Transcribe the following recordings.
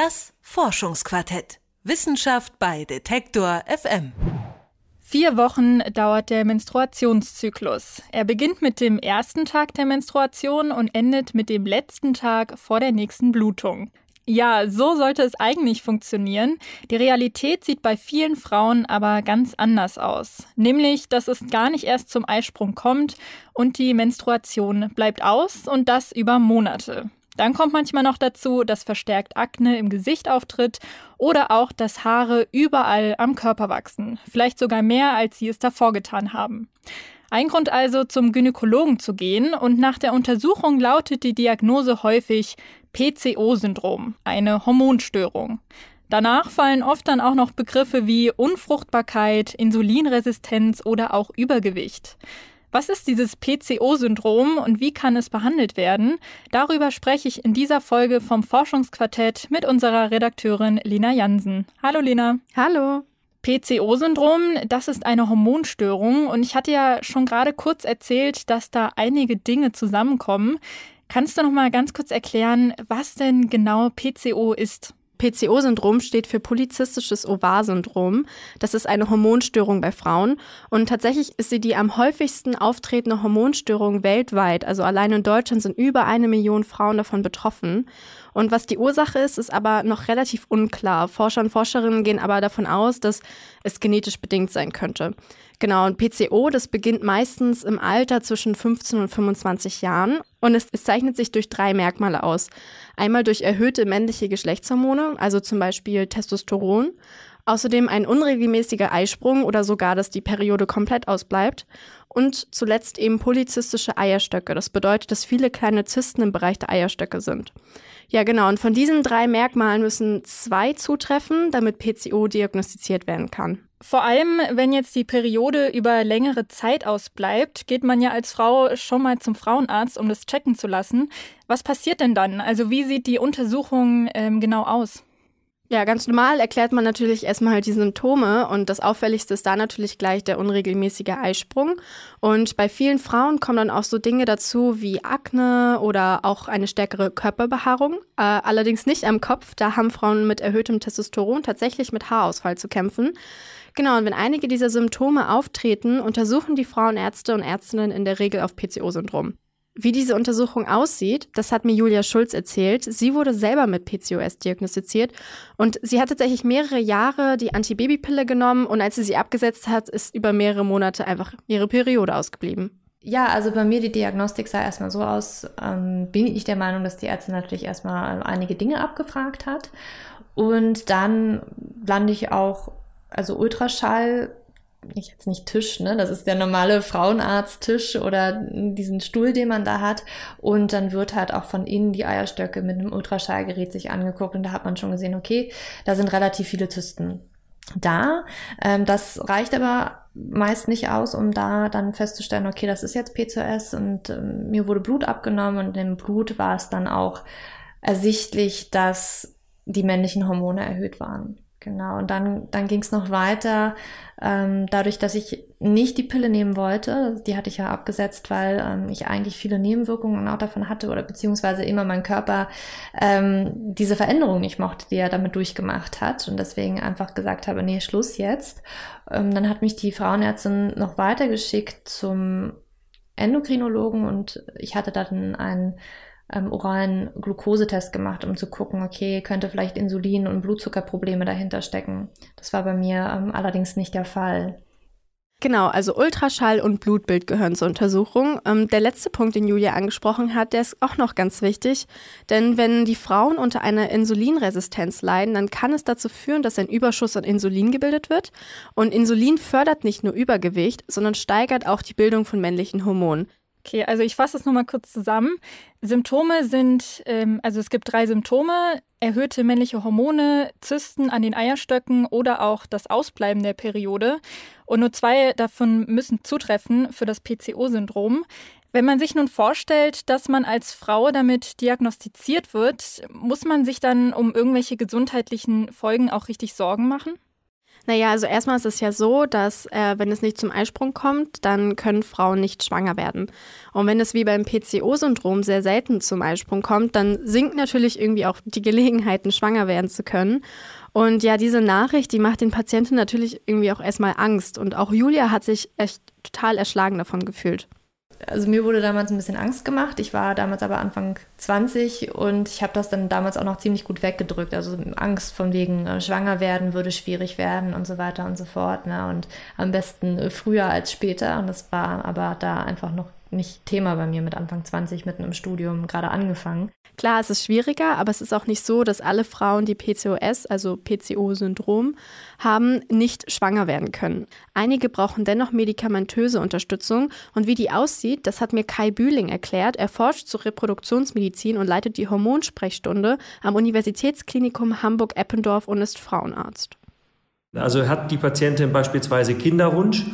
Das Forschungsquartett. Wissenschaft bei Detektor FM. Vier Wochen dauert der Menstruationszyklus. Er beginnt mit dem ersten Tag der Menstruation und endet mit dem letzten Tag vor der nächsten Blutung. Ja, so sollte es eigentlich funktionieren. Die Realität sieht bei vielen Frauen aber ganz anders aus. Nämlich, dass es gar nicht erst zum Eisprung kommt und die Menstruation bleibt aus und das über Monate. Dann kommt manchmal noch dazu, dass verstärkt Akne im Gesicht auftritt oder auch, dass Haare überall am Körper wachsen. Vielleicht sogar mehr, als sie es davor getan haben. Ein Grund also, zum Gynäkologen zu gehen und nach der Untersuchung lautet die Diagnose häufig PCO-Syndrom, eine Hormonstörung. Danach fallen oft dann auch noch Begriffe wie Unfruchtbarkeit, Insulinresistenz oder auch Übergewicht. Was ist dieses PCO-Syndrom und wie kann es behandelt werden? Darüber spreche ich in dieser Folge vom Forschungsquartett mit unserer Redakteurin Lena Jansen. Hallo Lena. Hallo. PCO-Syndrom, das ist eine Hormonstörung und ich hatte ja schon gerade kurz erzählt, dass da einige Dinge zusammenkommen. Kannst du noch mal ganz kurz erklären, was denn genau PCO ist? PCO-Syndrom steht für Polizistisches Ovar-Syndrom. Das ist eine Hormonstörung bei Frauen. Und tatsächlich ist sie die am häufigsten auftretende Hormonstörung weltweit. Also allein in Deutschland sind über eine Million Frauen davon betroffen. Und was die Ursache ist, ist aber noch relativ unklar. Forscher und Forscherinnen gehen aber davon aus, dass es genetisch bedingt sein könnte. Genau, und PCO, das beginnt meistens im Alter zwischen 15 und 25 Jahren und es, es, zeichnet sich durch drei Merkmale aus. Einmal durch erhöhte männliche Geschlechtshormone, also zum Beispiel Testosteron, außerdem ein unregelmäßiger Eisprung oder sogar, dass die Periode komplett ausbleibt und zuletzt eben polyzystische Eierstöcke. Das bedeutet, dass viele kleine Zysten im Bereich der Eierstöcke sind. Ja, genau. Und von diesen drei Merkmalen müssen zwei zutreffen, damit PCO diagnostiziert werden kann. Vor allem, wenn jetzt die Periode über längere Zeit ausbleibt, geht man ja als Frau schon mal zum Frauenarzt, um das checken zu lassen. Was passiert denn dann? Also wie sieht die Untersuchung ähm, genau aus? Ja, ganz normal erklärt man natürlich erstmal halt die Symptome und das Auffälligste ist da natürlich gleich der unregelmäßige Eisprung. Und bei vielen Frauen kommen dann auch so Dinge dazu wie Akne oder auch eine stärkere Körperbehaarung. Äh, allerdings nicht am Kopf, da haben Frauen mit erhöhtem Testosteron tatsächlich mit Haarausfall zu kämpfen. Genau, und wenn einige dieser Symptome auftreten, untersuchen die Frauenärzte und Ärztinnen in der Regel auf PCO-Syndrom. Wie diese Untersuchung aussieht, das hat mir Julia Schulz erzählt. Sie wurde selber mit PCOS diagnostiziert und sie hat tatsächlich mehrere Jahre die Antibabypille genommen und als sie sie abgesetzt hat, ist über mehrere Monate einfach ihre Periode ausgeblieben. Ja, also bei mir die Diagnostik sah erstmal so aus, ähm, bin ich der Meinung, dass die Ärztin natürlich erstmal einige Dinge abgefragt hat und dann lande ich auch, also Ultraschall ich jetzt nicht Tisch, ne? Das ist der normale Frauenarzttisch oder diesen Stuhl, den man da hat. Und dann wird halt auch von innen die Eierstöcke mit einem Ultraschallgerät sich angeguckt und da hat man schon gesehen, okay, da sind relativ viele Zysten da. Ähm, das reicht aber meist nicht aus, um da dann festzustellen, okay, das ist jetzt PCOS und ähm, mir wurde Blut abgenommen und im Blut war es dann auch ersichtlich, dass die männlichen Hormone erhöht waren. Genau, und dann, dann ging es noch weiter, ähm, dadurch, dass ich nicht die Pille nehmen wollte, die hatte ich ja abgesetzt, weil ähm, ich eigentlich viele Nebenwirkungen auch davon hatte oder beziehungsweise immer mein Körper ähm, diese Veränderung nicht mochte, die er damit durchgemacht hat und deswegen einfach gesagt habe, nee, Schluss jetzt. Ähm, dann hat mich die Frauenärztin noch weitergeschickt zum Endokrinologen und ich hatte dann einen ähm, oralen Glukosetest gemacht, um zu gucken, okay, könnte vielleicht Insulin- und Blutzuckerprobleme dahinter stecken. Das war bei mir ähm, allerdings nicht der Fall. Genau, also Ultraschall und Blutbild gehören zur Untersuchung. Ähm, der letzte Punkt, den Julia angesprochen hat, der ist auch noch ganz wichtig. Denn wenn die Frauen unter einer Insulinresistenz leiden, dann kann es dazu führen, dass ein Überschuss an Insulin gebildet wird. Und Insulin fördert nicht nur Übergewicht, sondern steigert auch die Bildung von männlichen Hormonen. Okay, also ich fasse es nochmal kurz zusammen. Symptome sind, ähm, also es gibt drei Symptome, erhöhte männliche Hormone, Zysten an den Eierstöcken oder auch das Ausbleiben der Periode. Und nur zwei davon müssen zutreffen für das PCO-Syndrom. Wenn man sich nun vorstellt, dass man als Frau damit diagnostiziert wird, muss man sich dann um irgendwelche gesundheitlichen Folgen auch richtig Sorgen machen? Naja, also erstmal ist es ja so, dass äh, wenn es nicht zum Eisprung kommt, dann können Frauen nicht schwanger werden. Und wenn es wie beim PCO-Syndrom sehr selten zum Eisprung kommt, dann sinkt natürlich irgendwie auch die Gelegenheiten, schwanger werden zu können. Und ja, diese Nachricht, die macht den Patienten natürlich irgendwie auch erstmal Angst. Und auch Julia hat sich echt total erschlagen davon gefühlt also mir wurde damals ein bisschen Angst gemacht. Ich war damals aber Anfang 20 und ich habe das dann damals auch noch ziemlich gut weggedrückt. Also Angst von wegen äh, schwanger werden würde schwierig werden und so weiter und so fort. Ne? Und am besten früher als später. Und das war aber da einfach noch nicht Thema bei mir mit Anfang 20, mitten im Studium, gerade angefangen. Klar, es ist schwieriger, aber es ist auch nicht so, dass alle Frauen, die PCOS, also PCO-Syndrom, haben, nicht schwanger werden können. Einige brauchen dennoch medikamentöse Unterstützung und wie die aussieht, das hat mir Kai Bühling erklärt. Er forscht zur Reproduktionsmedizin und leitet die Hormonsprechstunde am Universitätsklinikum Hamburg-Eppendorf und ist Frauenarzt. Also hat die Patientin beispielsweise Kinderwunsch,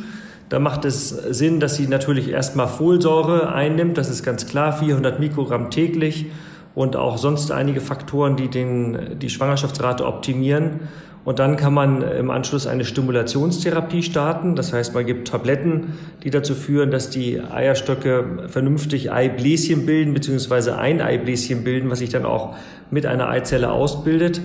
da macht es Sinn, dass sie natürlich erstmal Folsäure einnimmt, das ist ganz klar, 400 Mikrogramm täglich und auch sonst einige Faktoren, die den, die Schwangerschaftsrate optimieren. Und dann kann man im Anschluss eine Stimulationstherapie starten. Das heißt, man gibt Tabletten, die dazu führen, dass die Eierstöcke vernünftig Eibläschen bilden, beziehungsweise ein Eibläschen bilden, was sich dann auch mit einer Eizelle ausbildet.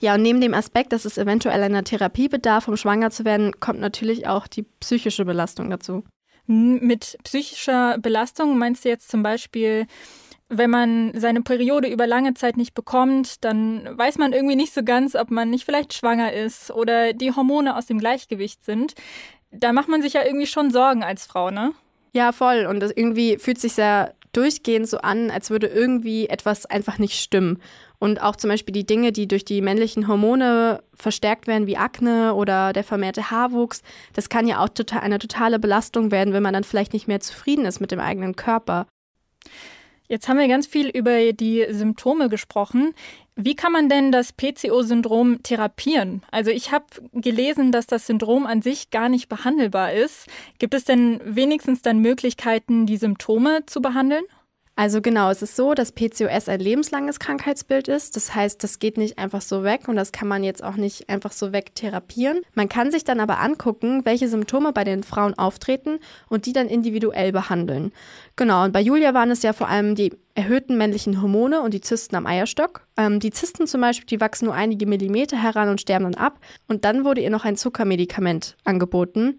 Ja, und neben dem Aspekt, dass es eventuell einer Therapie bedarf, um schwanger zu werden, kommt natürlich auch die psychische Belastung dazu. Mit psychischer Belastung meinst du jetzt zum Beispiel, wenn man seine Periode über lange Zeit nicht bekommt, dann weiß man irgendwie nicht so ganz, ob man nicht vielleicht schwanger ist oder die Hormone aus dem Gleichgewicht sind. Da macht man sich ja irgendwie schon Sorgen als Frau, ne? Ja, voll. Und das irgendwie fühlt sich sehr durchgehend so an, als würde irgendwie etwas einfach nicht stimmen. Und auch zum Beispiel die Dinge, die durch die männlichen Hormone verstärkt werden, wie Akne oder der vermehrte Haarwuchs, das kann ja auch total, eine totale Belastung werden, wenn man dann vielleicht nicht mehr zufrieden ist mit dem eigenen Körper. Jetzt haben wir ganz viel über die Symptome gesprochen. Wie kann man denn das PCO-Syndrom therapieren? Also ich habe gelesen, dass das Syndrom an sich gar nicht behandelbar ist. Gibt es denn wenigstens dann Möglichkeiten, die Symptome zu behandeln? Also genau, es ist so, dass PCOS ein lebenslanges Krankheitsbild ist. Das heißt, das geht nicht einfach so weg und das kann man jetzt auch nicht einfach so weg therapieren. Man kann sich dann aber angucken, welche Symptome bei den Frauen auftreten und die dann individuell behandeln. Genau, und bei Julia waren es ja vor allem die erhöhten männlichen Hormone und die Zysten am Eierstock. Ähm, die Zysten zum Beispiel, die wachsen nur einige Millimeter heran und sterben dann ab. Und dann wurde ihr noch ein Zuckermedikament angeboten.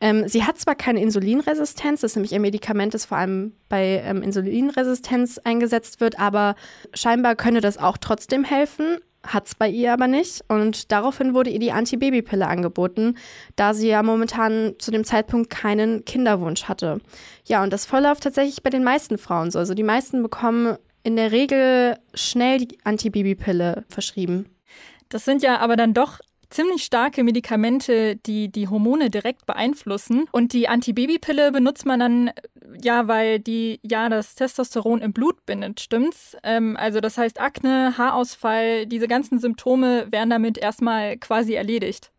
Ähm, sie hat zwar keine Insulinresistenz, das ist nämlich ein Medikament, das vor allem bei ähm, Insulinresistenz eingesetzt wird, aber scheinbar könne das auch trotzdem helfen hat es bei ihr aber nicht. Und daraufhin wurde ihr die Antibabypille angeboten, da sie ja momentan zu dem Zeitpunkt keinen Kinderwunsch hatte. Ja, und das verläuft tatsächlich bei den meisten Frauen so. Also die meisten bekommen in der Regel schnell die Antibabypille verschrieben. Das sind ja aber dann doch ziemlich starke Medikamente, die die Hormone direkt beeinflussen. Und die Antibabypille benutzt man dann ja, weil die ja das Testosteron im Blut bindet, stimmt's? Ähm, also das heißt Akne, Haarausfall, diese ganzen Symptome werden damit erstmal quasi erledigt.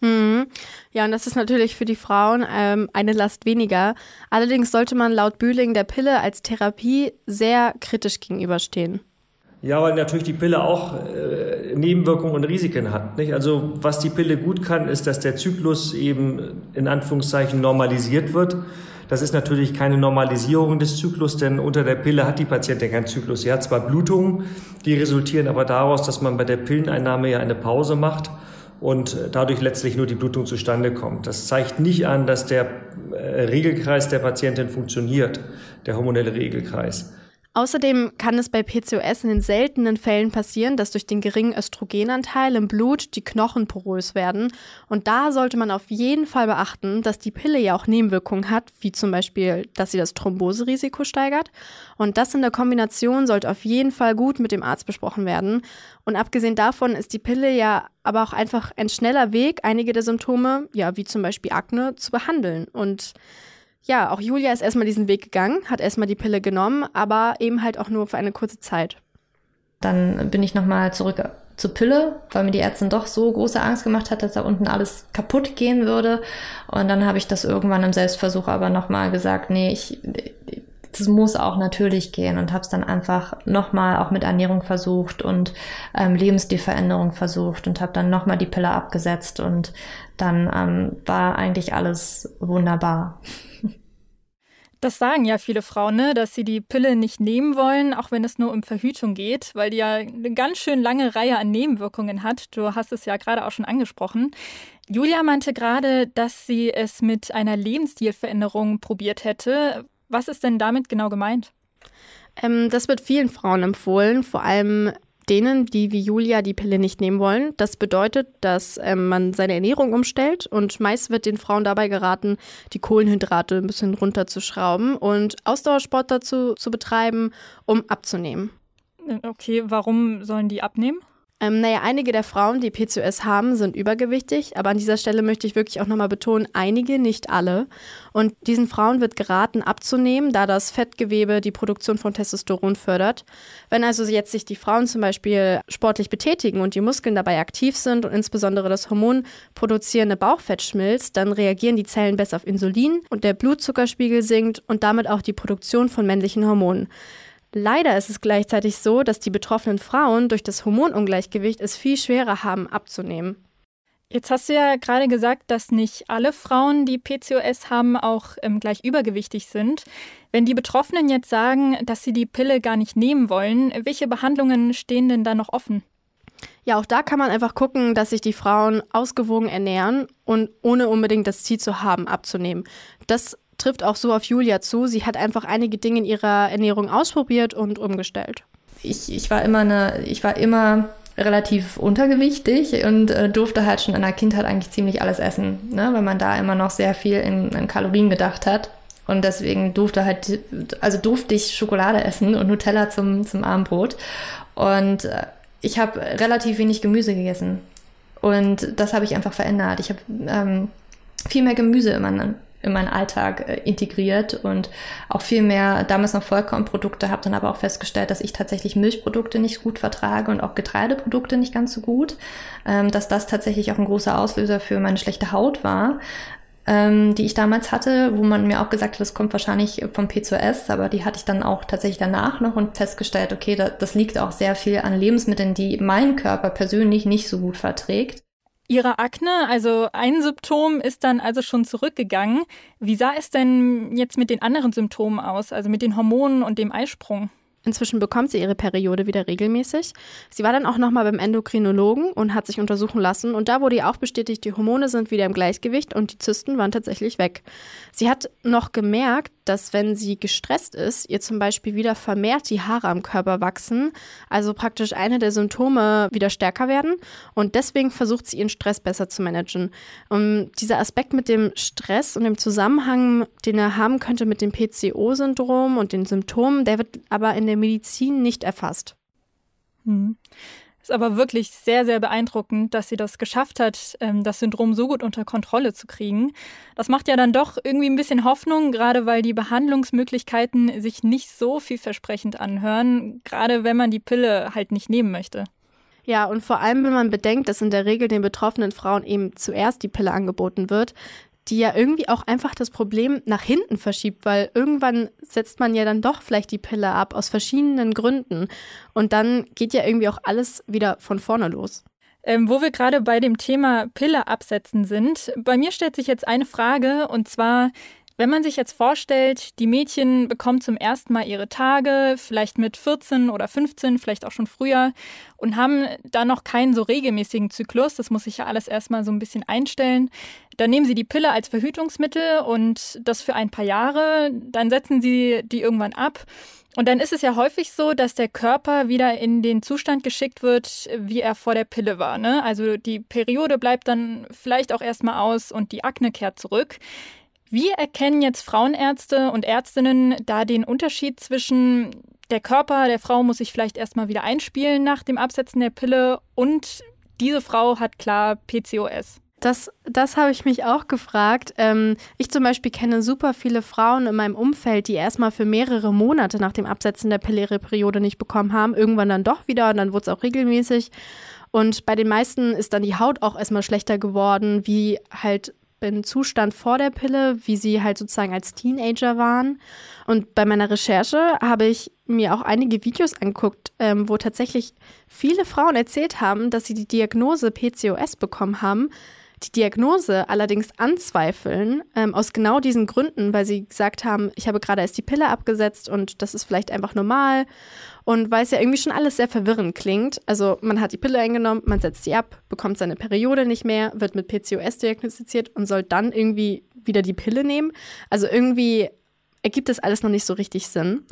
Mhm. Ja, und das ist natürlich für die Frauen ähm, eine Last weniger. Allerdings sollte man laut Bühling der Pille als Therapie sehr kritisch gegenüberstehen. Ja, weil natürlich die Pille auch äh, Nebenwirkungen und Risiken hat. Nicht? Also was die Pille gut kann, ist, dass der Zyklus eben in Anführungszeichen normalisiert wird. Das ist natürlich keine Normalisierung des Zyklus, denn unter der Pille hat die Patientin keinen Zyklus. Sie hat zwar Blutungen, die resultieren aber daraus, dass man bei der Pilleneinnahme ja eine Pause macht und dadurch letztlich nur die Blutung zustande kommt. Das zeigt nicht an, dass der äh, Regelkreis der Patientin funktioniert, der hormonelle Regelkreis. Außerdem kann es bei PCOS in den seltenen Fällen passieren, dass durch den geringen Östrogenanteil im Blut die Knochen porös werden. Und da sollte man auf jeden Fall beachten, dass die Pille ja auch Nebenwirkungen hat, wie zum Beispiel, dass sie das Thromboserisiko steigert. Und das in der Kombination sollte auf jeden Fall gut mit dem Arzt besprochen werden. Und abgesehen davon ist die Pille ja aber auch einfach ein schneller Weg, einige der Symptome, ja, wie zum Beispiel Akne, zu behandeln. Und ja, auch Julia ist erstmal diesen Weg gegangen, hat erstmal die Pille genommen, aber eben halt auch nur für eine kurze Zeit. Dann bin ich nochmal zurück zur Pille, weil mir die Ärztin doch so große Angst gemacht hat, dass da unten alles kaputt gehen würde. Und dann habe ich das irgendwann im Selbstversuch aber nochmal gesagt, nee, ich, das muss auch natürlich gehen und habe es dann einfach nochmal auch mit Ernährung versucht und ähm, Lebensstilveränderung versucht und habe dann nochmal die Pille abgesetzt und dann ähm, war eigentlich alles wunderbar. Das sagen ja viele Frauen, ne, dass sie die Pille nicht nehmen wollen, auch wenn es nur um Verhütung geht, weil die ja eine ganz schön lange Reihe an Nebenwirkungen hat. Du hast es ja gerade auch schon angesprochen. Julia meinte gerade, dass sie es mit einer Lebensstilveränderung probiert hätte. Was ist denn damit genau gemeint? Ähm, das wird vielen Frauen empfohlen, vor allem denen, die wie Julia die Pille nicht nehmen wollen. Das bedeutet, dass ähm, man seine Ernährung umstellt und meist wird den Frauen dabei geraten, die Kohlenhydrate ein bisschen runterzuschrauben und Ausdauersport dazu zu betreiben, um abzunehmen. Okay, warum sollen die abnehmen? Ähm, naja, einige der Frauen, die PCOS haben, sind übergewichtig, aber an dieser Stelle möchte ich wirklich auch nochmal betonen, einige, nicht alle. Und diesen Frauen wird geraten, abzunehmen, da das Fettgewebe die Produktion von Testosteron fördert. Wenn also jetzt sich die Frauen zum Beispiel sportlich betätigen und die Muskeln dabei aktiv sind und insbesondere das Hormon produzierende Bauchfett schmilzt, dann reagieren die Zellen besser auf Insulin und der Blutzuckerspiegel sinkt und damit auch die Produktion von männlichen Hormonen. Leider ist es gleichzeitig so, dass die betroffenen Frauen durch das Hormonungleichgewicht es viel schwerer haben abzunehmen. Jetzt hast du ja gerade gesagt, dass nicht alle Frauen, die PCOS haben, auch ähm, gleich übergewichtig sind. Wenn die Betroffenen jetzt sagen, dass sie die Pille gar nicht nehmen wollen, welche Behandlungen stehen denn da noch offen? Ja, auch da kann man einfach gucken, dass sich die Frauen ausgewogen ernähren und ohne unbedingt das Ziel zu haben, abzunehmen. Das trifft auch so auf Julia zu. Sie hat einfach einige Dinge in ihrer Ernährung ausprobiert und umgestellt. Ich, ich war immer eine, ich war immer relativ untergewichtig und äh, durfte halt schon in der Kindheit eigentlich ziemlich alles essen, ne? weil man da immer noch sehr viel in, in Kalorien gedacht hat. Und deswegen durfte halt, also durfte ich Schokolade essen und Nutella zum, zum Abendbrot. Und äh, ich habe relativ wenig Gemüse gegessen. Und das habe ich einfach verändert. Ich habe ähm, viel mehr Gemüse in meinen in meinen Alltag äh, integriert und auch viel mehr damals noch Vollkornprodukte, habe dann aber auch festgestellt, dass ich tatsächlich Milchprodukte nicht gut vertrage und auch Getreideprodukte nicht ganz so gut, ähm, dass das tatsächlich auch ein großer Auslöser für meine schlechte Haut war, ähm, die ich damals hatte, wo man mir auch gesagt hat, das kommt wahrscheinlich vom P2S, aber die hatte ich dann auch tatsächlich danach noch und festgestellt, okay, da, das liegt auch sehr viel an Lebensmitteln, die mein Körper persönlich nicht so gut verträgt. Ihre Akne, also ein Symptom, ist dann also schon zurückgegangen. Wie sah es denn jetzt mit den anderen Symptomen aus, also mit den Hormonen und dem Eisprung? Inzwischen bekommt sie ihre Periode wieder regelmäßig. Sie war dann auch nochmal beim Endokrinologen und hat sich untersuchen lassen. Und da wurde ihr auch bestätigt, die Hormone sind wieder im Gleichgewicht und die Zysten waren tatsächlich weg. Sie hat noch gemerkt, dass wenn sie gestresst ist, ihr zum Beispiel wieder vermehrt die Haare am Körper wachsen, also praktisch eine der Symptome wieder stärker werden. Und deswegen versucht sie ihren Stress besser zu managen. Und dieser Aspekt mit dem Stress und dem Zusammenhang, den er haben könnte mit dem PCO-Syndrom und den Symptomen, der wird aber in der Medizin nicht erfasst. Hm. Ist aber wirklich sehr, sehr beeindruckend, dass sie das geschafft hat, ähm, das Syndrom so gut unter Kontrolle zu kriegen. Das macht ja dann doch irgendwie ein bisschen Hoffnung, gerade weil die Behandlungsmöglichkeiten sich nicht so vielversprechend anhören, gerade wenn man die Pille halt nicht nehmen möchte. Ja, und vor allem, wenn man bedenkt, dass in der Regel den betroffenen Frauen eben zuerst die Pille angeboten wird, die ja irgendwie auch einfach das Problem nach hinten verschiebt, weil irgendwann setzt man ja dann doch vielleicht die Pille ab aus verschiedenen Gründen und dann geht ja irgendwie auch alles wieder von vorne los. Ähm, wo wir gerade bei dem Thema Pille absetzen sind, bei mir stellt sich jetzt eine Frage und zwar, wenn man sich jetzt vorstellt, die Mädchen bekommen zum ersten Mal ihre Tage, vielleicht mit 14 oder 15, vielleicht auch schon früher, und haben da noch keinen so regelmäßigen Zyklus, das muss sich ja alles erstmal so ein bisschen einstellen, dann nehmen sie die Pille als Verhütungsmittel und das für ein paar Jahre, dann setzen sie die irgendwann ab. Und dann ist es ja häufig so, dass der Körper wieder in den Zustand geschickt wird, wie er vor der Pille war. Ne? Also die Periode bleibt dann vielleicht auch erstmal aus und die Akne kehrt zurück. Wie erkennen jetzt Frauenärzte und Ärztinnen da den Unterschied zwischen der Körper der Frau muss sich vielleicht erstmal wieder einspielen nach dem Absetzen der Pille und diese Frau hat klar PCOS? Das, das habe ich mich auch gefragt. Ähm, ich zum Beispiel kenne super viele Frauen in meinem Umfeld, die erstmal für mehrere Monate nach dem Absetzen der Pille ihre Periode nicht bekommen haben, irgendwann dann doch wieder und dann wurde es auch regelmäßig. Und bei den meisten ist dann die Haut auch erstmal schlechter geworden, wie halt den Zustand vor der Pille, wie sie halt sozusagen als Teenager waren. Und bei meiner Recherche habe ich mir auch einige Videos angeguckt, ähm, wo tatsächlich viele Frauen erzählt haben, dass sie die Diagnose PCOS bekommen haben, die Diagnose allerdings anzweifeln, ähm, aus genau diesen Gründen, weil sie gesagt haben, ich habe gerade erst die Pille abgesetzt und das ist vielleicht einfach normal. Und weil es ja irgendwie schon alles sehr verwirrend klingt. Also man hat die Pille eingenommen, man setzt sie ab, bekommt seine Periode nicht mehr, wird mit PCOS diagnostiziert und soll dann irgendwie wieder die Pille nehmen. Also irgendwie ergibt das alles noch nicht so richtig Sinn.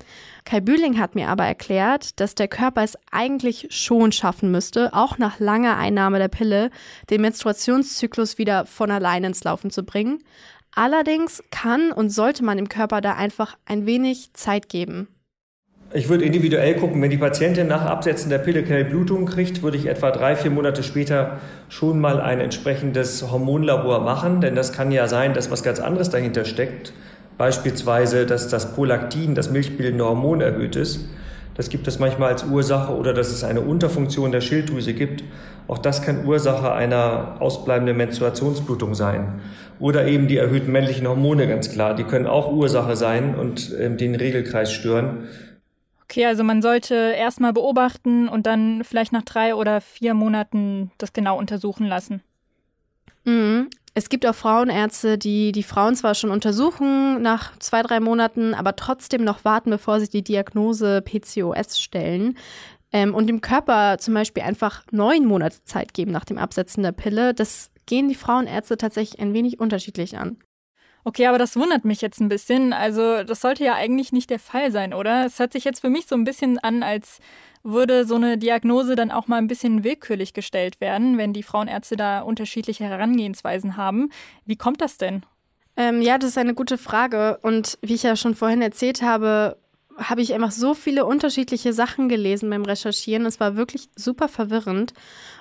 Kai Bühling hat mir aber erklärt, dass der Körper es eigentlich schon schaffen müsste, auch nach langer Einnahme der Pille, den Menstruationszyklus wieder von allein ins Laufen zu bringen. Allerdings kann und sollte man dem Körper da einfach ein wenig Zeit geben. Ich würde individuell gucken, wenn die Patientin nach Absetzen der Pille keine Blutung kriegt, würde ich etwa drei, vier Monate später schon mal ein entsprechendes Hormonlabor machen, denn das kann ja sein, dass was ganz anderes dahinter steckt. Beispielsweise, dass das Prolaktin, das milchbildende Hormon, erhöht ist. Das gibt es manchmal als Ursache oder dass es eine Unterfunktion der Schilddrüse gibt. Auch das kann Ursache einer ausbleibenden Menstruationsblutung sein. Oder eben die erhöhten männlichen Hormone, ganz klar. Die können auch Ursache sein und äh, den Regelkreis stören. Okay, also man sollte erstmal beobachten und dann vielleicht nach drei oder vier Monaten das genau untersuchen lassen. Mhm. Es gibt auch Frauenärzte, die die Frauen zwar schon untersuchen nach zwei, drei Monaten, aber trotzdem noch warten, bevor sie die Diagnose PCOS stellen. Ähm, und dem Körper zum Beispiel einfach neun Monate Zeit geben nach dem Absetzen der Pille. Das gehen die Frauenärzte tatsächlich ein wenig unterschiedlich an. Okay, aber das wundert mich jetzt ein bisschen. Also, das sollte ja eigentlich nicht der Fall sein, oder? Es hört sich jetzt für mich so ein bisschen an, als würde so eine Diagnose dann auch mal ein bisschen willkürlich gestellt werden, wenn die Frauenärzte da unterschiedliche Herangehensweisen haben. Wie kommt das denn? Ähm, ja, das ist eine gute Frage. Und wie ich ja schon vorhin erzählt habe, habe ich einfach so viele unterschiedliche Sachen gelesen beim Recherchieren. Es war wirklich super verwirrend.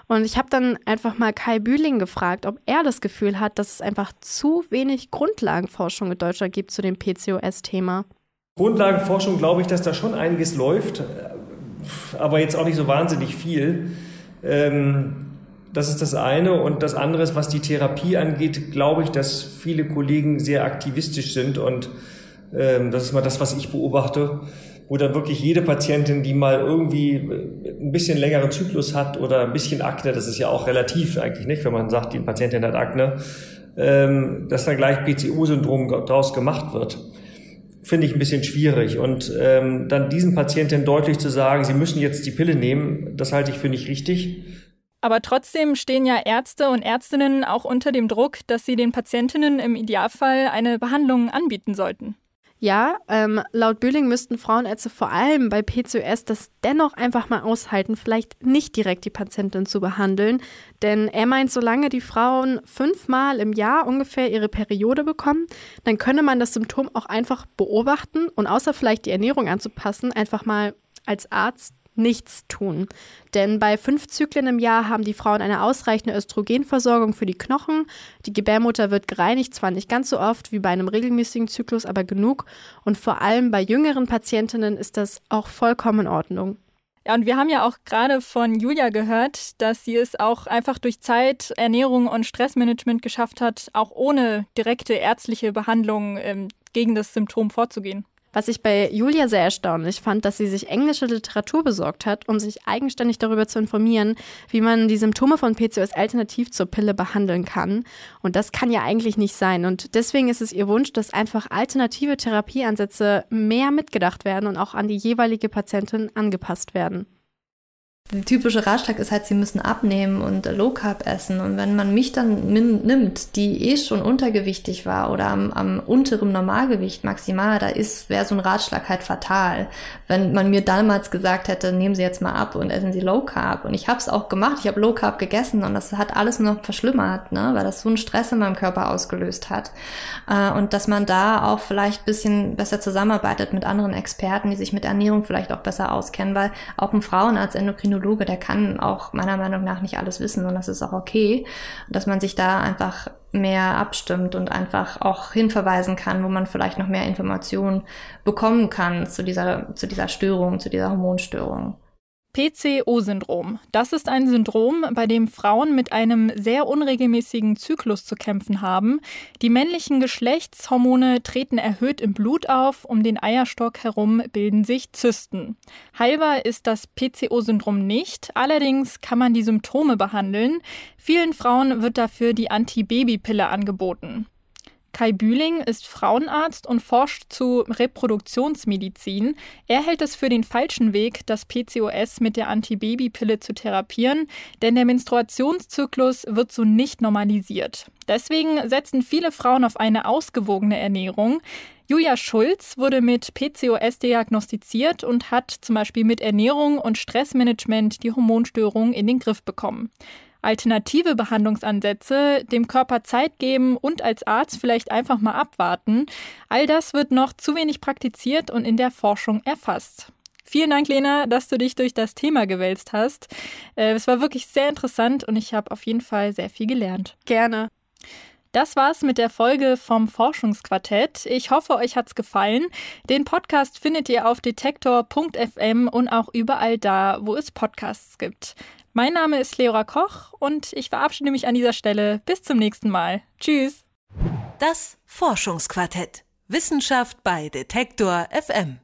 Und ich habe dann einfach mal Kai Bühling gefragt, ob er das Gefühl hat, dass es einfach zu wenig Grundlagenforschung in Deutschland gibt zu dem PCOS-Thema. Grundlagenforschung glaube ich, dass da schon einiges läuft aber jetzt auch nicht so wahnsinnig viel. Ähm, das ist das eine. Und das andere ist, was die Therapie angeht, glaube ich, dass viele Kollegen sehr aktivistisch sind. Und ähm, das ist mal das, was ich beobachte, wo dann wirklich jede Patientin, die mal irgendwie äh, ein bisschen längeren Zyklus hat oder ein bisschen Akne, das ist ja auch relativ eigentlich nicht, wenn man sagt, die Patientin hat Akne, ähm, dass dann gleich PCO-Syndrom daraus gemacht wird finde ich ein bisschen schwierig. Und ähm, dann diesen Patienten deutlich zu sagen, sie müssen jetzt die Pille nehmen, das halte ich für nicht richtig. Aber trotzdem stehen ja Ärzte und Ärztinnen auch unter dem Druck, dass sie den Patientinnen im Idealfall eine Behandlung anbieten sollten. Ja, ähm, laut Bühling müssten Frauenärzte vor allem bei PCOS das dennoch einfach mal aushalten, vielleicht nicht direkt die Patientin zu behandeln. Denn er meint, solange die Frauen fünfmal im Jahr ungefähr ihre Periode bekommen, dann könne man das Symptom auch einfach beobachten und außer vielleicht die Ernährung anzupassen, einfach mal als Arzt nichts tun. Denn bei fünf Zyklen im Jahr haben die Frauen eine ausreichende Östrogenversorgung für die Knochen. Die Gebärmutter wird gereinigt, zwar nicht ganz so oft wie bei einem regelmäßigen Zyklus, aber genug. Und vor allem bei jüngeren Patientinnen ist das auch vollkommen in Ordnung. Ja, und wir haben ja auch gerade von Julia gehört, dass sie es auch einfach durch Zeit, Ernährung und Stressmanagement geschafft hat, auch ohne direkte ärztliche Behandlung ähm, gegen das Symptom vorzugehen. Was ich bei Julia sehr erstaunlich fand, dass sie sich englische Literatur besorgt hat, um sich eigenständig darüber zu informieren, wie man die Symptome von PCOS alternativ zur Pille behandeln kann. Und das kann ja eigentlich nicht sein. Und deswegen ist es ihr Wunsch, dass einfach alternative Therapieansätze mehr mitgedacht werden und auch an die jeweilige Patientin angepasst werden. Der typische Ratschlag ist halt, sie müssen abnehmen und Low Carb essen. Und wenn man mich dann nimmt, die eh schon untergewichtig war oder am, am unteren Normalgewicht maximal, da ist, wäre so ein Ratschlag halt fatal. Wenn man mir damals gesagt hätte, nehmen Sie jetzt mal ab und essen Sie Low Carb. Und ich habe es auch gemacht, ich habe Low Carb gegessen und das hat alles nur noch verschlimmert, ne? weil das so einen Stress in meinem Körper ausgelöst hat. Äh, und dass man da auch vielleicht bisschen besser zusammenarbeitet mit anderen Experten, die sich mit Ernährung vielleicht auch besser auskennen, weil auch ein Frauenarzt Endokrinologe Immunologe, der kann auch meiner Meinung nach nicht alles wissen und das ist auch okay, dass man sich da einfach mehr abstimmt und einfach auch hinverweisen kann, wo man vielleicht noch mehr Informationen bekommen kann zu dieser, zu dieser Störung, zu dieser Hormonstörung. PCO-Syndrom. Das ist ein Syndrom, bei dem Frauen mit einem sehr unregelmäßigen Zyklus zu kämpfen haben. Die männlichen Geschlechtshormone treten erhöht im Blut auf, um den Eierstock herum bilden sich Zysten. Heilbar ist das PCO-Syndrom nicht, allerdings kann man die Symptome behandeln. Vielen Frauen wird dafür die Antibabypille angeboten. Kai Bühling ist Frauenarzt und forscht zu Reproduktionsmedizin. Er hält es für den falschen Weg, das PCOS mit der Antibabypille zu therapieren, denn der Menstruationszyklus wird so nicht normalisiert. Deswegen setzen viele Frauen auf eine ausgewogene Ernährung. Julia Schulz wurde mit PCOS diagnostiziert und hat zum Beispiel mit Ernährung und Stressmanagement die Hormonstörung in den Griff bekommen alternative Behandlungsansätze, dem Körper Zeit geben und als Arzt vielleicht einfach mal abwarten. All das wird noch zu wenig praktiziert und in der Forschung erfasst. Vielen Dank, Lena, dass du dich durch das Thema gewälzt hast. Äh, es war wirklich sehr interessant und ich habe auf jeden Fall sehr viel gelernt. Gerne. Das war's mit der Folge vom Forschungsquartett. Ich hoffe, euch hat's gefallen. Den Podcast findet ihr auf detektor.fm und auch überall da, wo es Podcasts gibt. Mein Name ist Leora Koch und ich verabschiede mich an dieser Stelle. Bis zum nächsten Mal. Tschüss. Das Forschungsquartett. Wissenschaft bei Detektor FM.